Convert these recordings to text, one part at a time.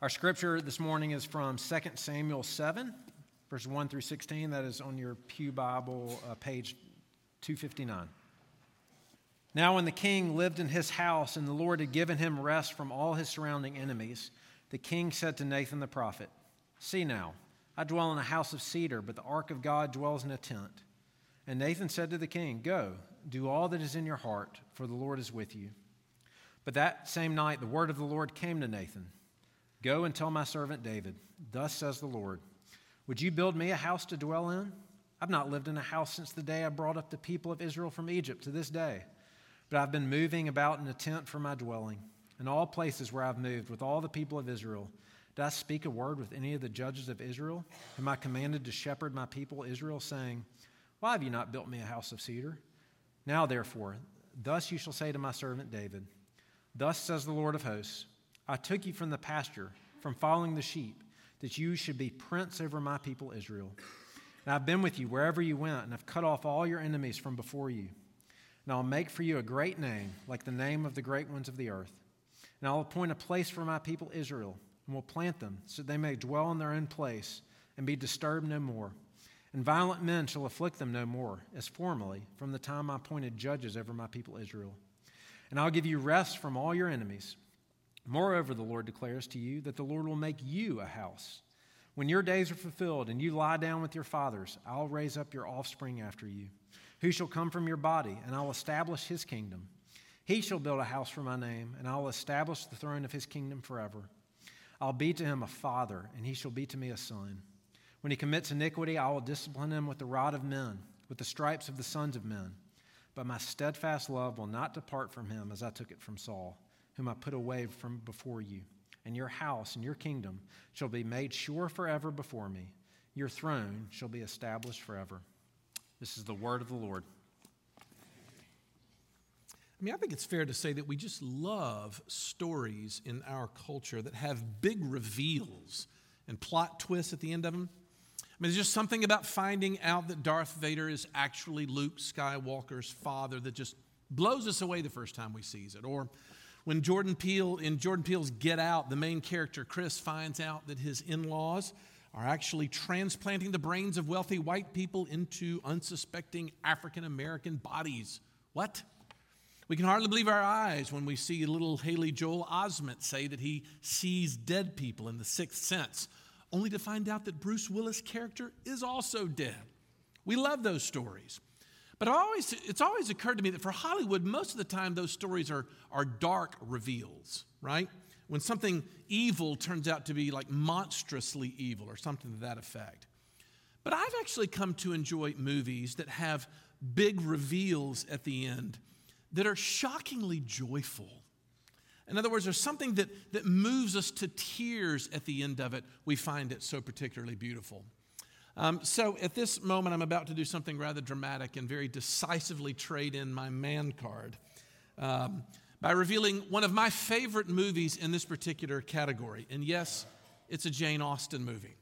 Our scripture this morning is from 2 Samuel 7, verses 1 through 16. That is on your Pew Bible, uh, page 259. Now, when the king lived in his house and the Lord had given him rest from all his surrounding enemies, the king said to Nathan the prophet, See now, I dwell in a house of cedar, but the ark of God dwells in a tent. And Nathan said to the king, Go, do all that is in your heart, for the Lord is with you. But that same night, the word of the Lord came to Nathan. Go and tell my servant David, Thus says the Lord, Would you build me a house to dwell in? I've not lived in a house since the day I brought up the people of Israel from Egypt to this day. But I've been moving about in a tent for my dwelling. In all places where I've moved with all the people of Israel, did I speak a word with any of the judges of Israel? Am I commanded to shepherd my people Israel, saying, Why have you not built me a house of cedar? Now, therefore, thus you shall say to my servant David, Thus says the Lord of hosts, I took you from the pasture, from following the sheep, that you should be prince over my people Israel. And I've been with you wherever you went, and I've cut off all your enemies from before you. And I'll make for you a great name, like the name of the great ones of the earth. And I'll appoint a place for my people Israel, and will plant them, so they may dwell in their own place, and be disturbed no more. And violent men shall afflict them no more, as formerly, from the time I appointed judges over my people Israel. And I'll give you rest from all your enemies. Moreover, the Lord declares to you that the Lord will make you a house. When your days are fulfilled and you lie down with your fathers, I'll raise up your offspring after you, who shall come from your body, and I'll establish his kingdom. He shall build a house for my name, and I'll establish the throne of his kingdom forever. I'll be to him a father, and he shall be to me a son. When he commits iniquity, I will discipline him with the rod of men, with the stripes of the sons of men. But my steadfast love will not depart from him as I took it from Saul whom I put away from before you. And your house and your kingdom shall be made sure forever before me. Your throne shall be established forever. This is the word of the Lord. I mean, I think it's fair to say that we just love stories in our culture that have big reveals and plot twists at the end of them. I mean, there's just something about finding out that Darth Vader is actually Luke Skywalker's father that just blows us away the first time we see it. Or when Jordan Peele, in Jordan Peele's Get Out, the main character, Chris, finds out that his in laws are actually transplanting the brains of wealthy white people into unsuspecting African American bodies. What? We can hardly believe our eyes when we see little Haley Joel Osment say that he sees dead people in the sixth sense, only to find out that Bruce Willis' character is also dead. We love those stories. But always, it's always occurred to me that for Hollywood, most of the time those stories are, are dark reveals, right? When something evil turns out to be like monstrously evil or something to that effect. But I've actually come to enjoy movies that have big reveals at the end that are shockingly joyful. In other words, there's something that, that moves us to tears at the end of it. We find it so particularly beautiful. Um, so at this moment, I'm about to do something rather dramatic and very decisively trade in my man card um, by revealing one of my favorite movies in this particular category. And yes, it's a Jane Austen movie.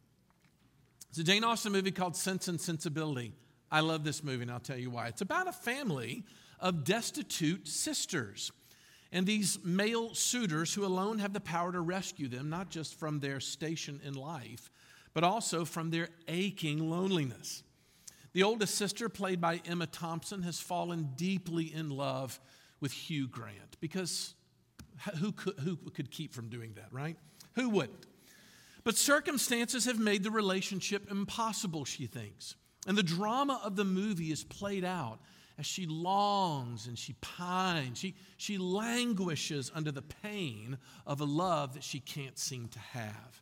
It's a Jane Austen movie called Sense and Sensibility. I love this movie, and I'll tell you why. It's about a family of destitute sisters. And these male suitors who alone have the power to rescue them, not just from their station in life, but also from their aching loneliness. The oldest sister, played by Emma Thompson, has fallen deeply in love with Hugh Grant because who could, who could keep from doing that, right? Who wouldn't? But circumstances have made the relationship impossible, she thinks. And the drama of the movie is played out as she longs and she pines. She, she languishes under the pain of a love that she can't seem to have.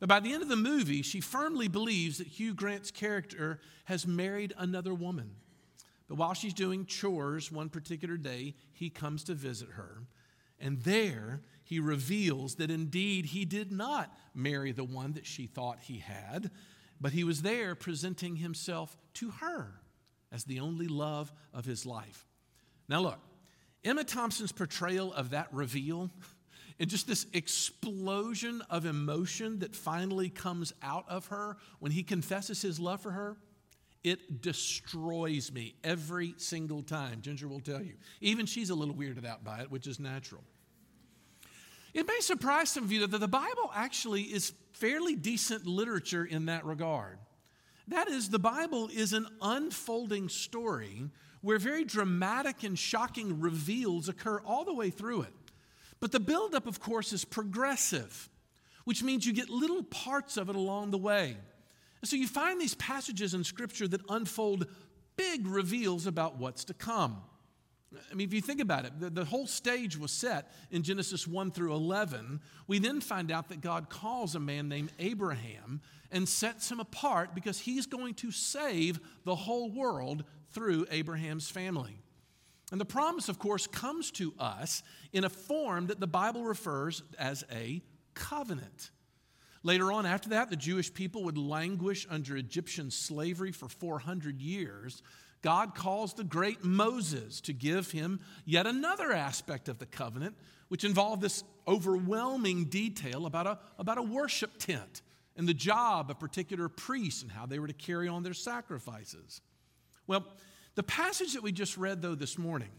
But by the end of the movie, she firmly believes that Hugh Grant's character has married another woman. But while she's doing chores one particular day, he comes to visit her. And there, he reveals that indeed he did not marry the one that she thought he had, but he was there presenting himself to her as the only love of his life. Now, look, Emma Thompson's portrayal of that reveal and just this explosion of emotion that finally comes out of her when he confesses his love for her, it destroys me every single time. Ginger will tell you. Even she's a little weirded out by it, which is natural. It may surprise some of you that the Bible actually is fairly decent literature in that regard. That is, the Bible is an unfolding story where very dramatic and shocking reveals occur all the way through it. But the buildup, of course, is progressive, which means you get little parts of it along the way. And so you find these passages in Scripture that unfold big reveals about what's to come. I mean, if you think about it, the, the, whole stage was set in Genesis 1 through 11. We then find out that God calls a man named Abraham and sets him apart because he's going to save the whole world through Abraham's family. And the promise, of course, comes to us in a form that the Bible refers as a covenant. Later on, after that, the Jewish people would languish under Egyptian slavery for 400 years God calls the great Moses to give him yet another aspect of the covenant, which involved this overwhelming detail about a, about a worship tent and the job of particular priests and how they were to carry on their sacrifices. Well, the passage that we just read, though, this morning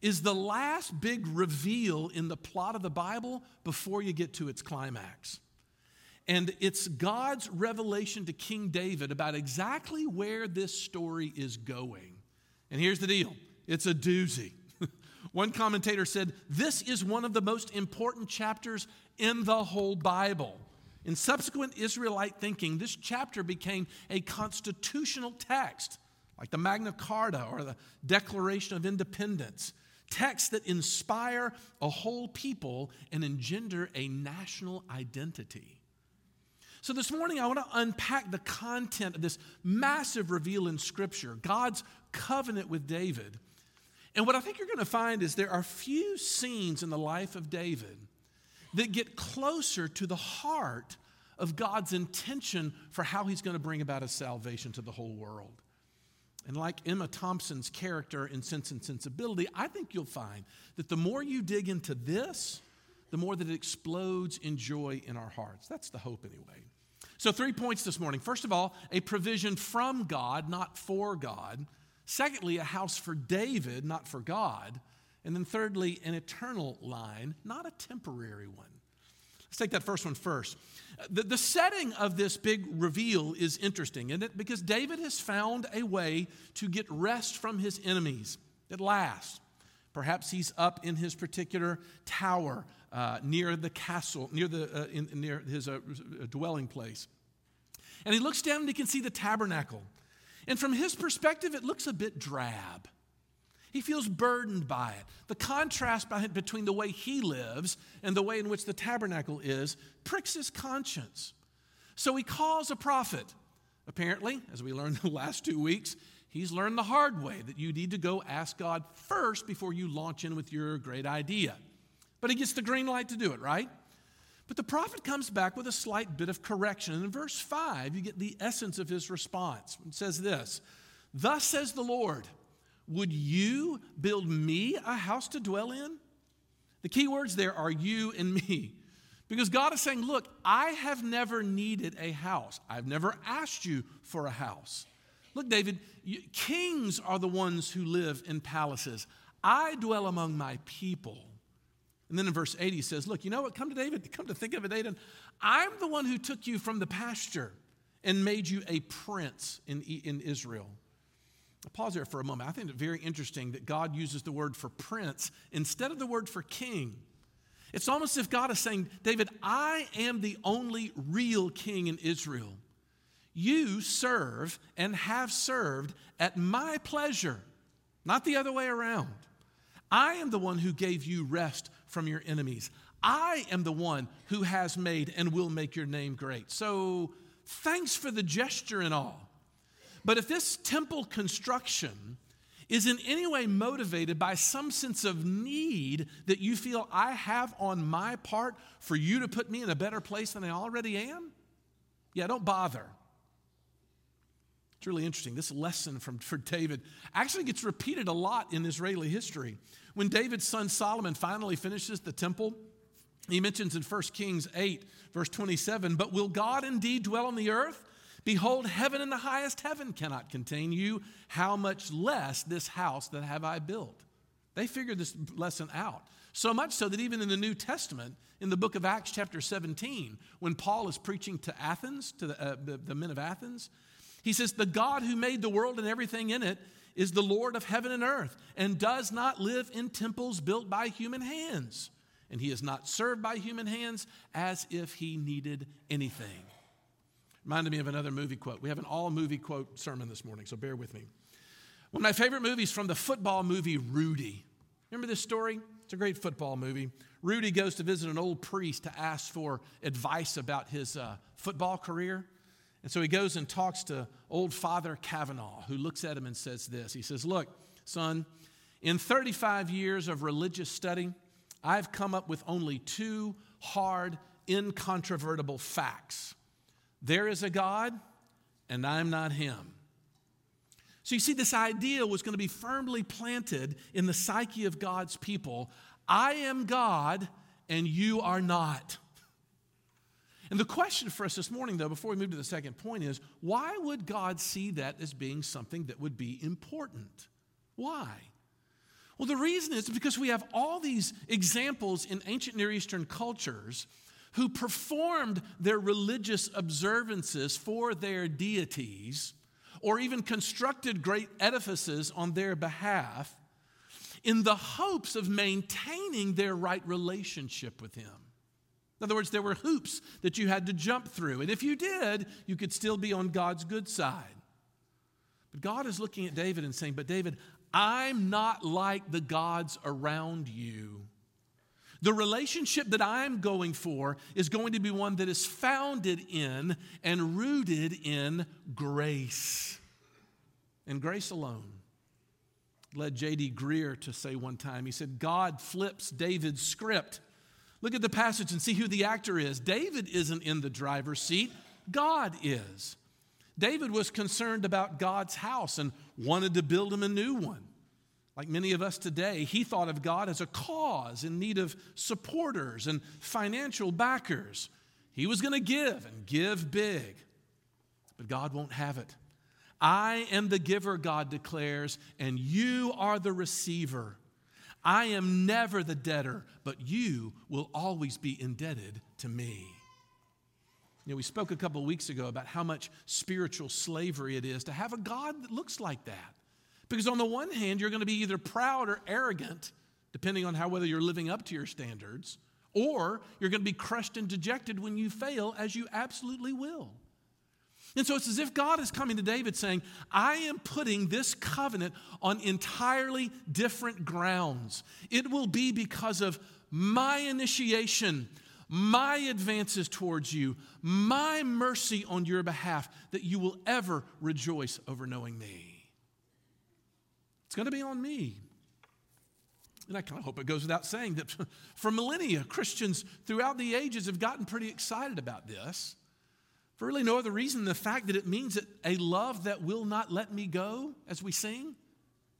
is the last big reveal in the plot of the Bible before you get to its climax. And it's God's revelation to King David about exactly where this story is going. And here's the deal it's a doozy. one commentator said, This is one of the most important chapters in the whole Bible. In subsequent Israelite thinking, this chapter became a constitutional text, like the Magna Carta or the Declaration of Independence, texts that inspire a whole people and engender a national identity. So, this morning, I want to unpack the content of this massive reveal in Scripture God's covenant with David. And what I think you're going to find is there are few scenes in the life of David that get closer to the heart of God's intention for how he's going to bring about his salvation to the whole world. And like Emma Thompson's character in Sense and Sensibility, I think you'll find that the more you dig into this, the more that it explodes in joy in our hearts. That's the hope, anyway. So, three points this morning. First of all, a provision from God, not for God. Secondly, a house for David, not for God. And then, thirdly, an eternal line, not a temporary one. Let's take that first one first. The, the setting of this big reveal is interesting, isn't it? Because David has found a way to get rest from his enemies at last. Perhaps he's up in his particular tower uh, near the castle, near, the, uh, in, near his uh, dwelling place. And he looks down and he can see the tabernacle. And from his perspective, it looks a bit drab. He feels burdened by it. The contrast between the way he lives and the way in which the tabernacle is pricks his conscience. So he calls a prophet. Apparently, as we learned the last two weeks, he's learned the hard way that you need to go ask God first before you launch in with your great idea. But he gets the green light to do it, right? But the prophet comes back with a slight bit of correction. And in verse 5, you get the essence of his response. It says this Thus says the Lord, Would you build me a house to dwell in? The key words there are you and me. Because God is saying, Look, I have never needed a house, I've never asked you for a house. Look, David, you, kings are the ones who live in palaces. I dwell among my people. And then in verse 80 he says, Look, you know what? Come to David, come to think of it, David. I'm the one who took you from the pasture and made you a prince in, in Israel. Pause there for a moment. I think it's very interesting that God uses the word for prince instead of the word for king. It's almost as if God is saying, David, I am the only real king in Israel. You serve and have served at my pleasure, not the other way around. I am the one who gave you rest from your enemies. I am the one who has made and will make your name great. So thanks for the gesture and all. But if this temple construction is in any way motivated by some sense of need that you feel I have on my part for you to put me in a better place than I already am, yeah, don't bother. It's really interesting. This lesson from, for David actually gets repeated a lot in Israeli history. When David's son Solomon finally finishes the temple, he mentions in 1 Kings 8, verse 27, But will God indeed dwell on the earth? Behold, heaven and the highest heaven cannot contain you. How much less this house that have I built? They figured this lesson out. So much so that even in the New Testament, in the book of Acts, chapter 17, when Paul is preaching to Athens, to the, uh, the, the men of Athens, he says, The God who made the world and everything in it is the Lord of heaven and earth and does not live in temples built by human hands. And he is not served by human hands as if he needed anything. Reminded me of another movie quote. We have an all movie quote sermon this morning, so bear with me. One of my favorite movies from the football movie Rudy. Remember this story? It's a great football movie. Rudy goes to visit an old priest to ask for advice about his uh, football career. And so he goes and talks to old Father Cavanaugh, who looks at him and says this He says, Look, son, in 35 years of religious study, I've come up with only two hard, incontrovertible facts there is a God, and I'm not him. So you see, this idea was going to be firmly planted in the psyche of God's people I am God, and you are not. And the question for us this morning, though, before we move to the second point, is why would God see that as being something that would be important? Why? Well, the reason is because we have all these examples in ancient Near Eastern cultures who performed their religious observances for their deities or even constructed great edifices on their behalf in the hopes of maintaining their right relationship with Him. In other words, there were hoops that you had to jump through. And if you did, you could still be on God's good side. But God is looking at David and saying, But David, I'm not like the gods around you. The relationship that I'm going for is going to be one that is founded in and rooted in grace. And grace alone. Led J.D. Greear to say one time, he said, God flips David's script Look at the passage and see who the actor is. David isn't in the driver's seat, God is. David was concerned about God's house and wanted to build him a new one. Like many of us today, he thought of God as a cause in need of supporters and financial backers. He was going to give and give big, but God won't have it. I am the giver, God declares, and you are the receiver. I am never the debtor, but you will always be indebted to me. You know, we spoke a couple weeks ago about how much spiritual slavery it is to have a God that looks like that. Because on the one hand, you're going to be either proud or arrogant, depending on how whether you're living up to your standards, or you're going to be crushed and dejected when you fail, as you absolutely will. And so it's as if God is coming to David saying, I am putting this covenant on entirely different grounds. It will be because of my initiation, my advances towards you, my mercy on your behalf, that you will ever rejoice over knowing me. It's going to be on me. And I kind of hope it goes without saying that for millennia, Christians throughout the ages have gotten pretty excited about this for really no other reason than the fact that it means that a love that will not let me go, as we sing,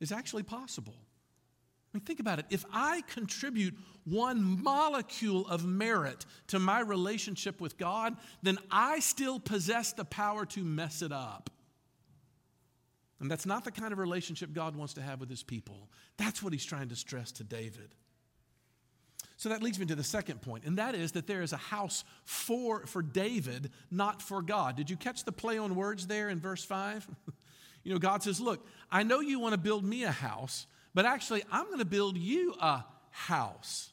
is actually possible. I mean, think about it. If I contribute one molecule of merit to my relationship with God, then I still possess the power to mess it up. And that's not the kind of relationship God wants to have with his people. That's what he's trying to stress to David. So that leads me to the second point, and that is that there is a house for, for David, not for God. Did you catch the play on words there in verse 5? you know, God says, Look, I know you want to build me a house, but actually, I'm going to build you a house.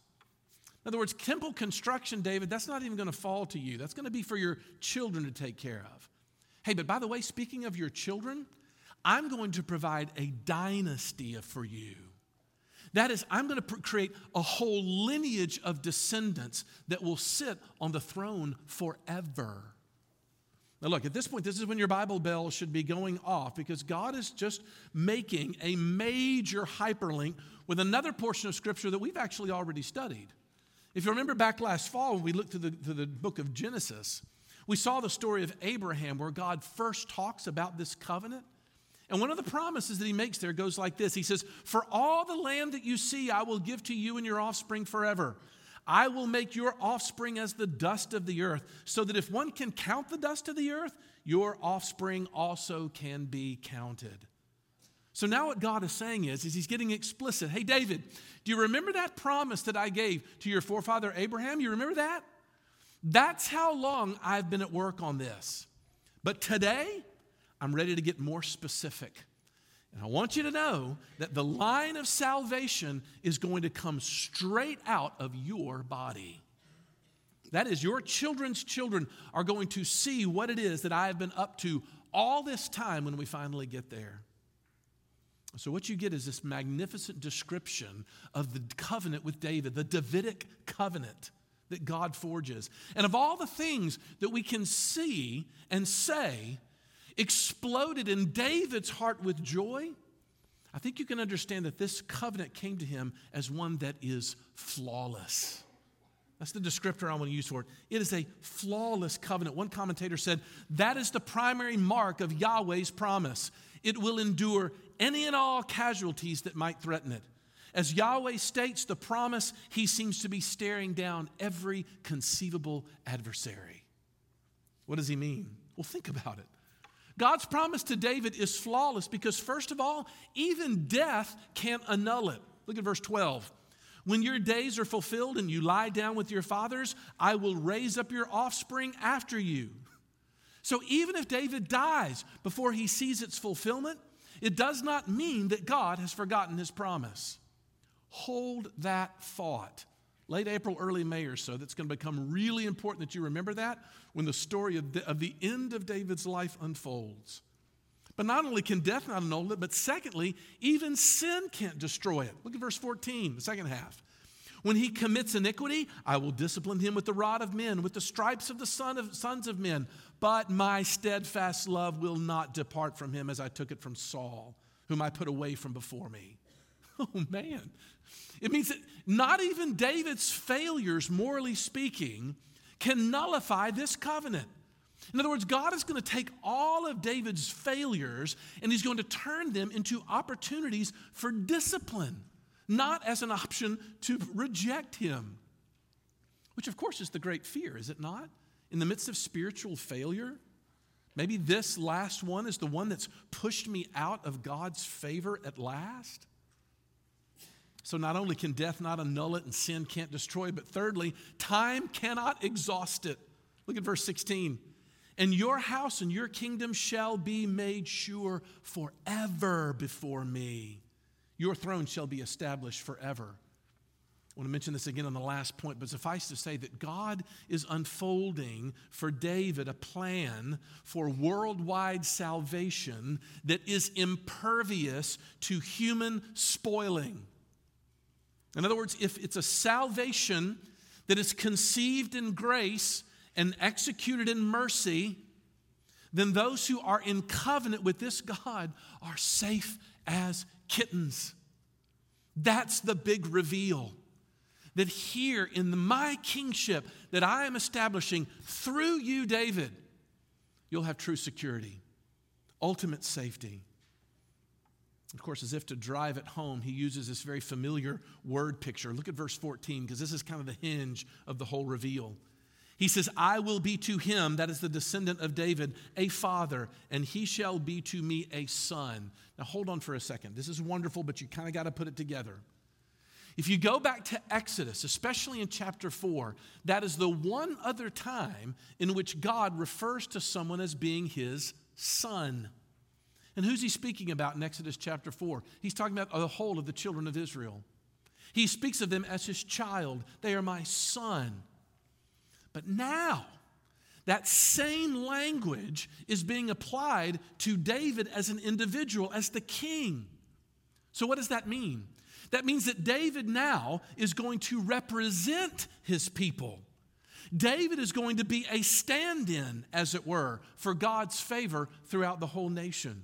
In other words, temple construction, David, that's not even going to fall to you. That's going to be for your children to take care of. Hey, but by the way, speaking of your children, I'm going to provide a dynasty for you. That is, I'm going to create a whole lineage of descendants that will sit on the throne forever. Now, look, at this point, this is when your Bible bell should be going off because God is just making a major hyperlink with another portion of Scripture that we've actually already studied. If you remember back last fall when we looked to the, to the book of Genesis, we saw the story of Abraham where God first talks about this covenant. And one of the promises that he makes there goes like this He says, For all the land that you see, I will give to you and your offspring forever. I will make your offspring as the dust of the earth, so that if one can count the dust of the earth, your offspring also can be counted. So now what God is saying is, is he's getting explicit. Hey, David, do you remember that promise that I gave to your forefather Abraham? You remember that? That's how long I've been at work on this. But today, I'm ready to get more specific. And I want you to know that the line of salvation is going to come straight out of your body. That is, your children's children are going to see what it is that I have been up to all this time when we finally get there. So, what you get is this magnificent description of the covenant with David, the Davidic covenant that God forges. And of all the things that we can see and say exploded in David's heart with joy, I think you can understand that this covenant came to him as one that is flawless. That's the descriptor I want to use for it. It is a flawless covenant. One commentator said that is the primary mark of Yahweh's promise. It will endure any and all casualties that might threaten it. As Yahweh states the promise, he seems to be staring down every conceivable adversary. What does he mean? Well, think about it. God's promise to David is flawless because, first of all, even death can't annul it. Look at verse 12. When your days are fulfilled and you lie down with your fathers, I will raise up your offspring after you. So even if David dies before he sees its fulfillment, it does not mean that God has forgotten his promise. Hold that thought late April, early May or so, that's going to become really important that you remember that when the story of the, of the end of David's life unfolds. But not only can death not annul it, but secondly, even sin can't destroy it. Look at verse 14, the second half. When he commits iniquity, I will discipline him with the rod of men, with the stripes of the son of, sons of men. But my steadfast love will not depart from him as I took it from Saul, whom I put away from before me. Oh, man. It means that not even David's failures, morally speaking, can nullify this covenant. In other words, God is going to take all of David's failures and he's going to turn them into opportunities for discipline, not as an option to reject him. Which, of course, is the great fear, is it not? In the midst of spiritual failure, maybe this last one is the one that's pushed me out of God's favor at last. So, not only can death not annul it and sin can't destroy but thirdly, time cannot exhaust it. Look at verse 16. And your house and your kingdom shall be made sure forever before me. Your throne shall be established forever. I want to mention this again on the last point, but suffice to say that God is unfolding for David a plan for worldwide salvation that is impervious to human spoiling. In other words, if it's a salvation that is conceived in grace and executed in mercy, then those who are in covenant with this God are safe as kittens. That's the big reveal. That here in my kingship that I am establishing through you, David, you'll have true security, ultimate safety. Of course, as if to drive it home, he uses this very familiar word picture. Look at verse 14, because this is kind of the hinge of the whole reveal. He says, I will be to him, that is the descendant of David, a father, and he shall be to me a son. Now, hold on for a second. This is wonderful, but you kind of got to put it together. If you go back to Exodus, especially in chapter 4, that is the one other time in which God refers to someone as being his son. And who's he speaking about in Exodus chapter 4? He's talking about the whole of the children of Israel. He speaks of them as his child. They are my son. But now, that same language is being applied to David as an individual, as the king. So, what does that mean? That means that David now is going to represent his people. David is going to be a stand in, as it were, for God's favor throughout the whole nation.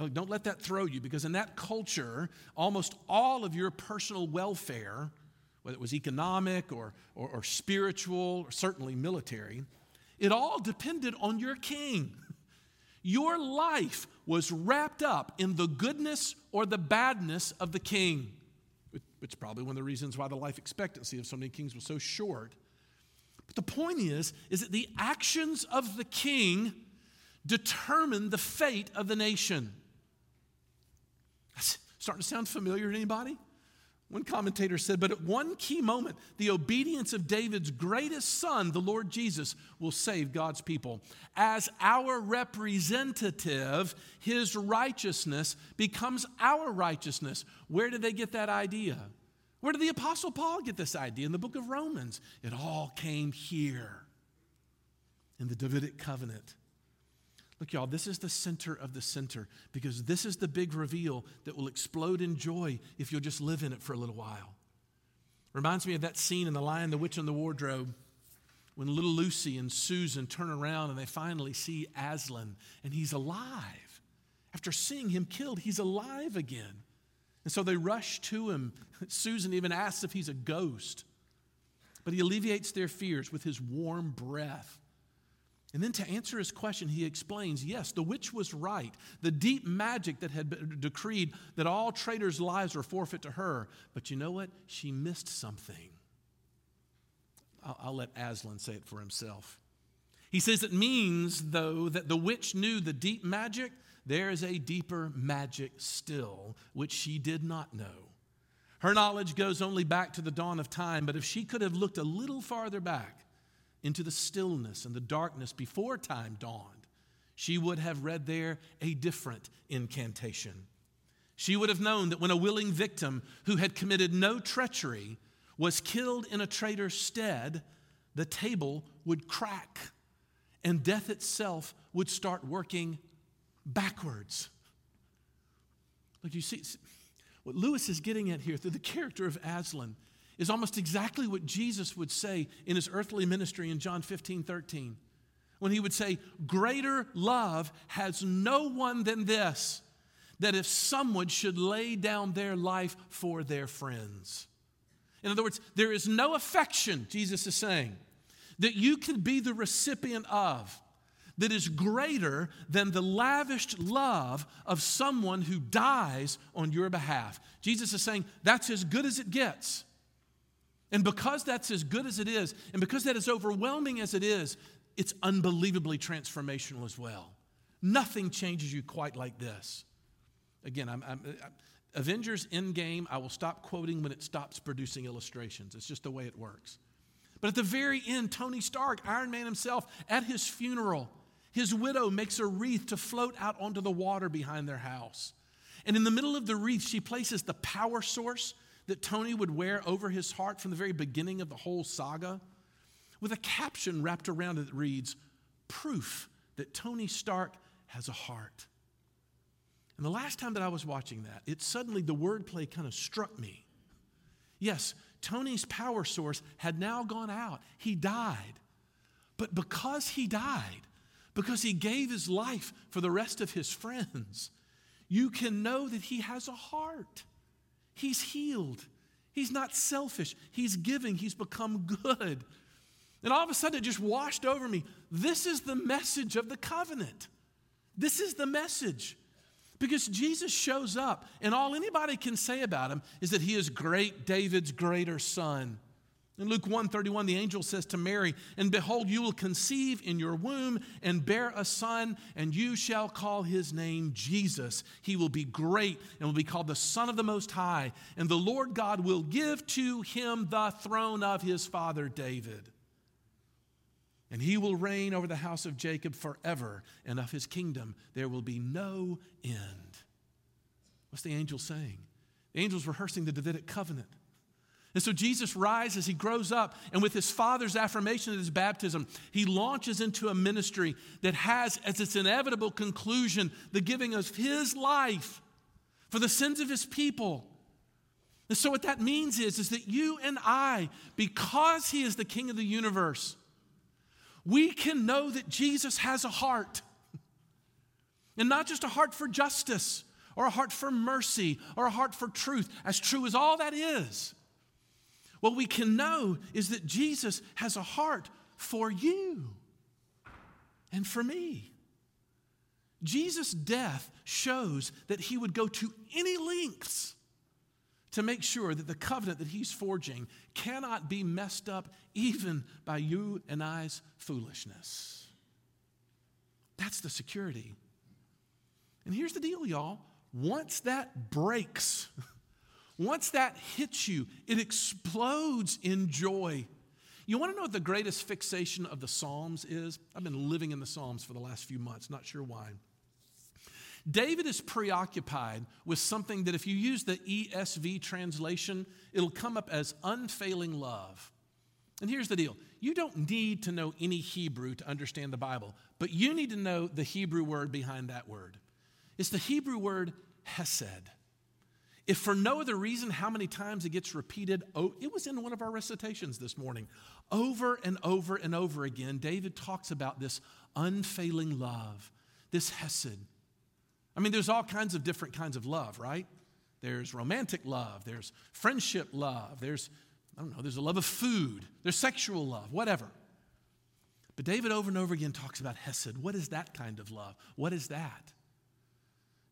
Oh, don't let that throw you because in that culture, almost all of your personal welfare, whether it was economic or, or, or spiritual or certainly military, it all depended on your king. Your life was wrapped up in the goodness or the badness of the king, which is probably one of the reasons why the life expectancy of so many kings was so short. But the point is, is that the actions of the king determine the fate of the nation. That's starting to sound familiar to anybody? One commentator said, but at one key moment, the obedience of David's greatest son, the Lord Jesus, will save God's people. As our representative, his righteousness becomes our righteousness. Where did they get that idea? Where did the Apostle Paul get this idea? In the book of Romans. It all came here in the Davidic covenant. Look, y'all, this is the center of the center because this is the big reveal that will explode in joy if you'll just live in it for a little while. Reminds me of that scene in The Lion, the Witch, and the Wardrobe when little Lucy and Susan turn around and they finally see Aslan and he's alive. After seeing him killed, he's alive again. And so they rush to him. Susan even asks if he's a ghost. But he alleviates their fears with his warm breath. And then to answer his question, he explains yes, the witch was right. The deep magic that had decreed that all traitors' lives were forfeit to her. But you know what? She missed something. I'll, I'll let Aslan say it for himself. He says it means, though, that the witch knew the deep magic. There is a deeper magic still, which she did not know. Her knowledge goes only back to the dawn of time, but if she could have looked a little farther back, into the stillness and the darkness before time dawned, she would have read there a different incantation. She would have known that when a willing victim who had committed no treachery was killed in a traitor's stead, the table would crack and death itself would start working backwards. Look, you see, what Lewis is getting at here through the character of Aslan is almost exactly what Jesus would say in his earthly ministry in John 15 13. When he would say, Greater love has no one than this, that if someone should lay down their life for their friends. In other words, there is no affection, Jesus is saying, that you can be the recipient of that is greater than the lavished love of someone who dies on your behalf. Jesus is saying that's as good as it gets. And because that's as good as it is, and because that is overwhelming as it is, it's unbelievably transformational as well. Nothing changes you quite like this. Again, I'm, I'm, I'm, Avengers Endgame, I will stop quoting when it stops producing illustrations. It's just the way it works. But at the very end, Tony Stark, Iron Man himself, at his funeral, his widow makes a wreath to float out onto the water behind their house. And in the middle of the wreath, she places the power source that Tony would wear over his heart from the very beginning of the whole saga with a caption wrapped around it that reads, Proof that Tony Stark has a heart. And the last time that I was watching that, it suddenly, the wordplay kind of struck me. Yes, Tony's power source had now gone out. He died. But because he died, because he gave his life for the rest of his friends, you can know that he has a heart. He's healed. He's not selfish. He's giving. He's become good. And all of a sudden, it just washed over me. This is the message of the covenant. This is the message. Because Jesus shows up, and all anybody can say about him is that he is great, David's greater son. In Luke 1:31, the angel says to Mary, And behold, you will conceive in your womb and bear a son, and you shall call his name Jesus. He will be great and will be called the Son of the Most High. And the Lord God will give to him the throne of his father David. And he will reign over the house of Jacob forever, and of his kingdom there will be no end. What's the angel saying? The angel's rehearsing the Davidic covenant. And so Jesus rises, he grows up, and with his father's affirmation at his baptism, he launches into a ministry that has as its inevitable conclusion the giving of his life for the sins of his people. And so what that means is, is that you and I, because he is the king of the universe, we can know that Jesus has a heart. And not just a heart for justice or a heart for mercy or a heart for truth, as true as all that is. What we can know is that Jesus has a heart for you and for me. Jesus' death shows that he would go to any lengths to make sure that the covenant that he's forging cannot be messed up even by you and I's foolishness. That's the security. And here's the deal, y'all once that breaks, once that hits you, it explodes in joy. You want to know what the greatest fixation of the Psalms is? I've been living in the Psalms for the last few months, not sure why. David is preoccupied with something that, if you use the ESV translation, it'll come up as unfailing love. And here's the deal you don't need to know any Hebrew to understand the Bible, but you need to know the Hebrew word behind that word. It's the Hebrew word hesed. If for no other reason, how many times it gets repeated? Oh, it was in one of our recitations this morning. Over and over and over again, David talks about this unfailing love, this hesed. I mean, there's all kinds of different kinds of love, right? There's romantic love, there's friendship love, there's, I don't know, there's a love of food, there's sexual love, whatever. But David over and over again talks about Hesed. What is that kind of love? What is that?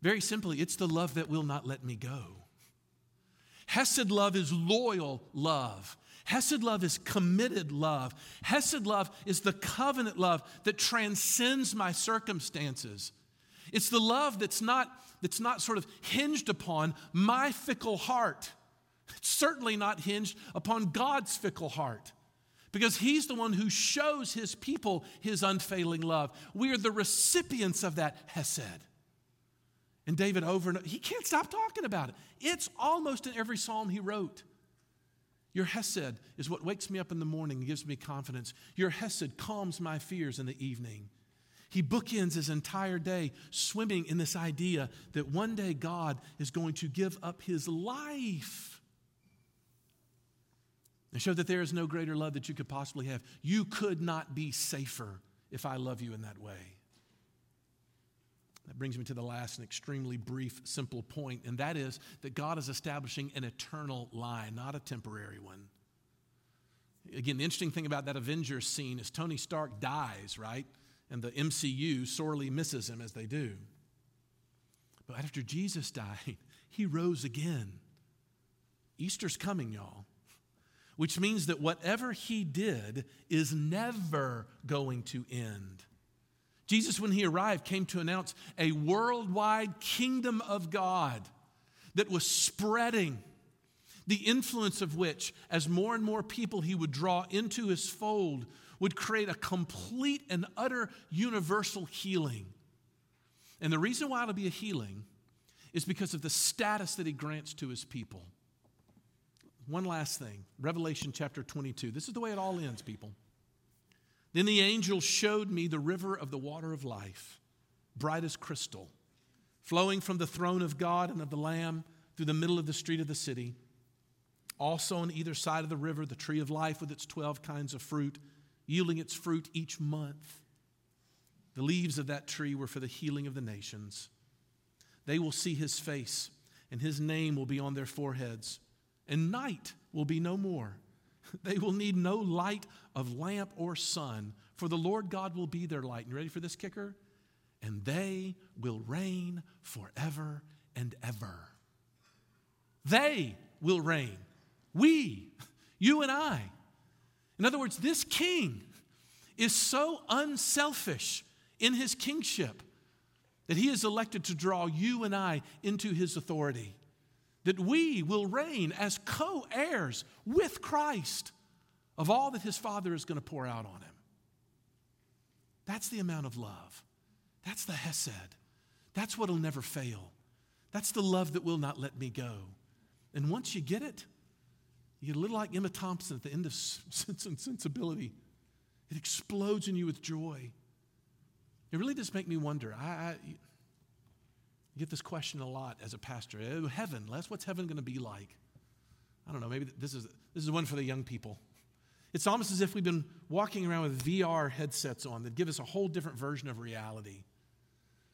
Very simply, it's the love that will not let me go. Hesed love is loyal love. Hesed love is committed love. Hesed love is the covenant love that transcends my circumstances. It's the love that's not, that's not sort of hinged upon my fickle heart. It's certainly not hinged upon God's fickle heart because He's the one who shows His people His unfailing love. We are the recipients of that Hesed. And David over and he can't stop talking about it. It's almost in every psalm he wrote. Your Hesed is what wakes me up in the morning and gives me confidence. Your Hesed calms my fears in the evening. He bookends his entire day swimming in this idea that one day God is going to give up his life and show that there is no greater love that you could possibly have. You could not be safer if I love you in that way. That brings me to the last and extremely brief, simple point, and that is that God is establishing an eternal line, not a temporary one. Again, the interesting thing about that Avengers scene is Tony Stark dies, right? And the MCU sorely misses him as they do. But after Jesus died, he rose again. Easter's coming, y'all, which means that whatever he did is never going to end. Jesus, when he arrived, came to announce a worldwide kingdom of God that was spreading, the influence of which, as more and more people he would draw into his fold, would create a complete and utter universal healing. And the reason why it'll be a healing is because of the status that he grants to his people. One last thing Revelation chapter 22. This is the way it all ends, people. Then the angel showed me the river of the water of life, bright as crystal, flowing from the throne of God and of the Lamb through the middle of the street of the city. Also, on either side of the river, the tree of life with its 12 kinds of fruit, yielding its fruit each month. The leaves of that tree were for the healing of the nations. They will see his face, and his name will be on their foreheads, and night will be no more. They will need no light of lamp or sun, for the Lord God will be their light. And you ready for this kicker? And they will reign forever and ever. They will reign. We, you and I. In other words, this king is so unselfish in his kingship that he is elected to draw you and I into his authority that we will reign as co heirs with Christ of all that his Father is going to pour out on him. That's the amount of love. That's the Hesed. That's what'll never fail. That's the love that will not let me go. And once you get it, you get a little like Emma Thompson at the end of Sense and Sensibility. It explodes in you with joy. It really does make me wonder. I, I I get this question a lot as a pastor. Oh, heaven, Les, what's heaven going to be like? I don't know. Maybe this is, this is one for the young people. It's almost as if we've been walking around with VR headsets on that give us a whole different version of reality.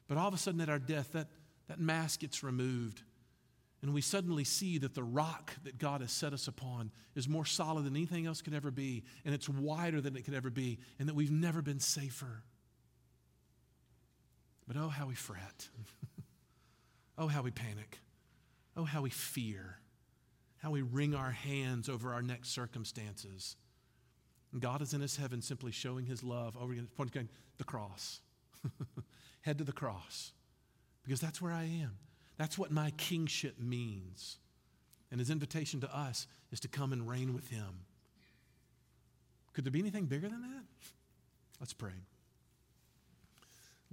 But all of a sudden, at our death, that, that mask gets removed. And we suddenly see that the rock that God has set us upon is more solid than anything else could ever be, and it's wider than it could ever be, and that we've never been safer. But oh, how we fret. Oh, how we panic. Oh, how we fear. How we wring our hands over our next circumstances. God is in his heaven simply showing his love over again, the cross. Head to the cross. Because that's where I am. That's what my kingship means. And his invitation to us is to come and reign with him. Could there be anything bigger than that? Let's pray.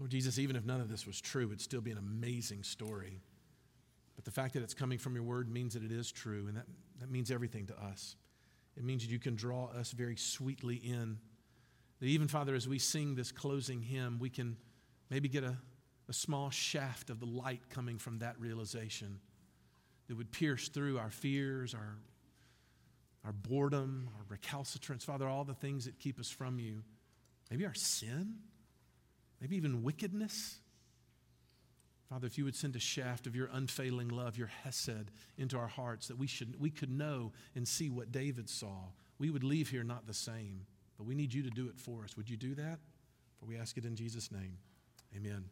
Lord Jesus, even if none of this was true, it'd still be an amazing story. But the fact that it's coming from your word means that it is true, and that, that means everything to us. It means that you can draw us very sweetly in. That even, Father, as we sing this closing hymn, we can maybe get a, a small shaft of the light coming from that realization that would pierce through our fears, our, our boredom, our recalcitrance, Father, all the things that keep us from you. Maybe our sin, maybe even wickedness. Father, if you would send a shaft of your unfailing love, your hesed, into our hearts, that we, should, we could know and see what David saw, we would leave here not the same. But we need you to do it for us. Would you do that? For we ask it in Jesus' name. Amen.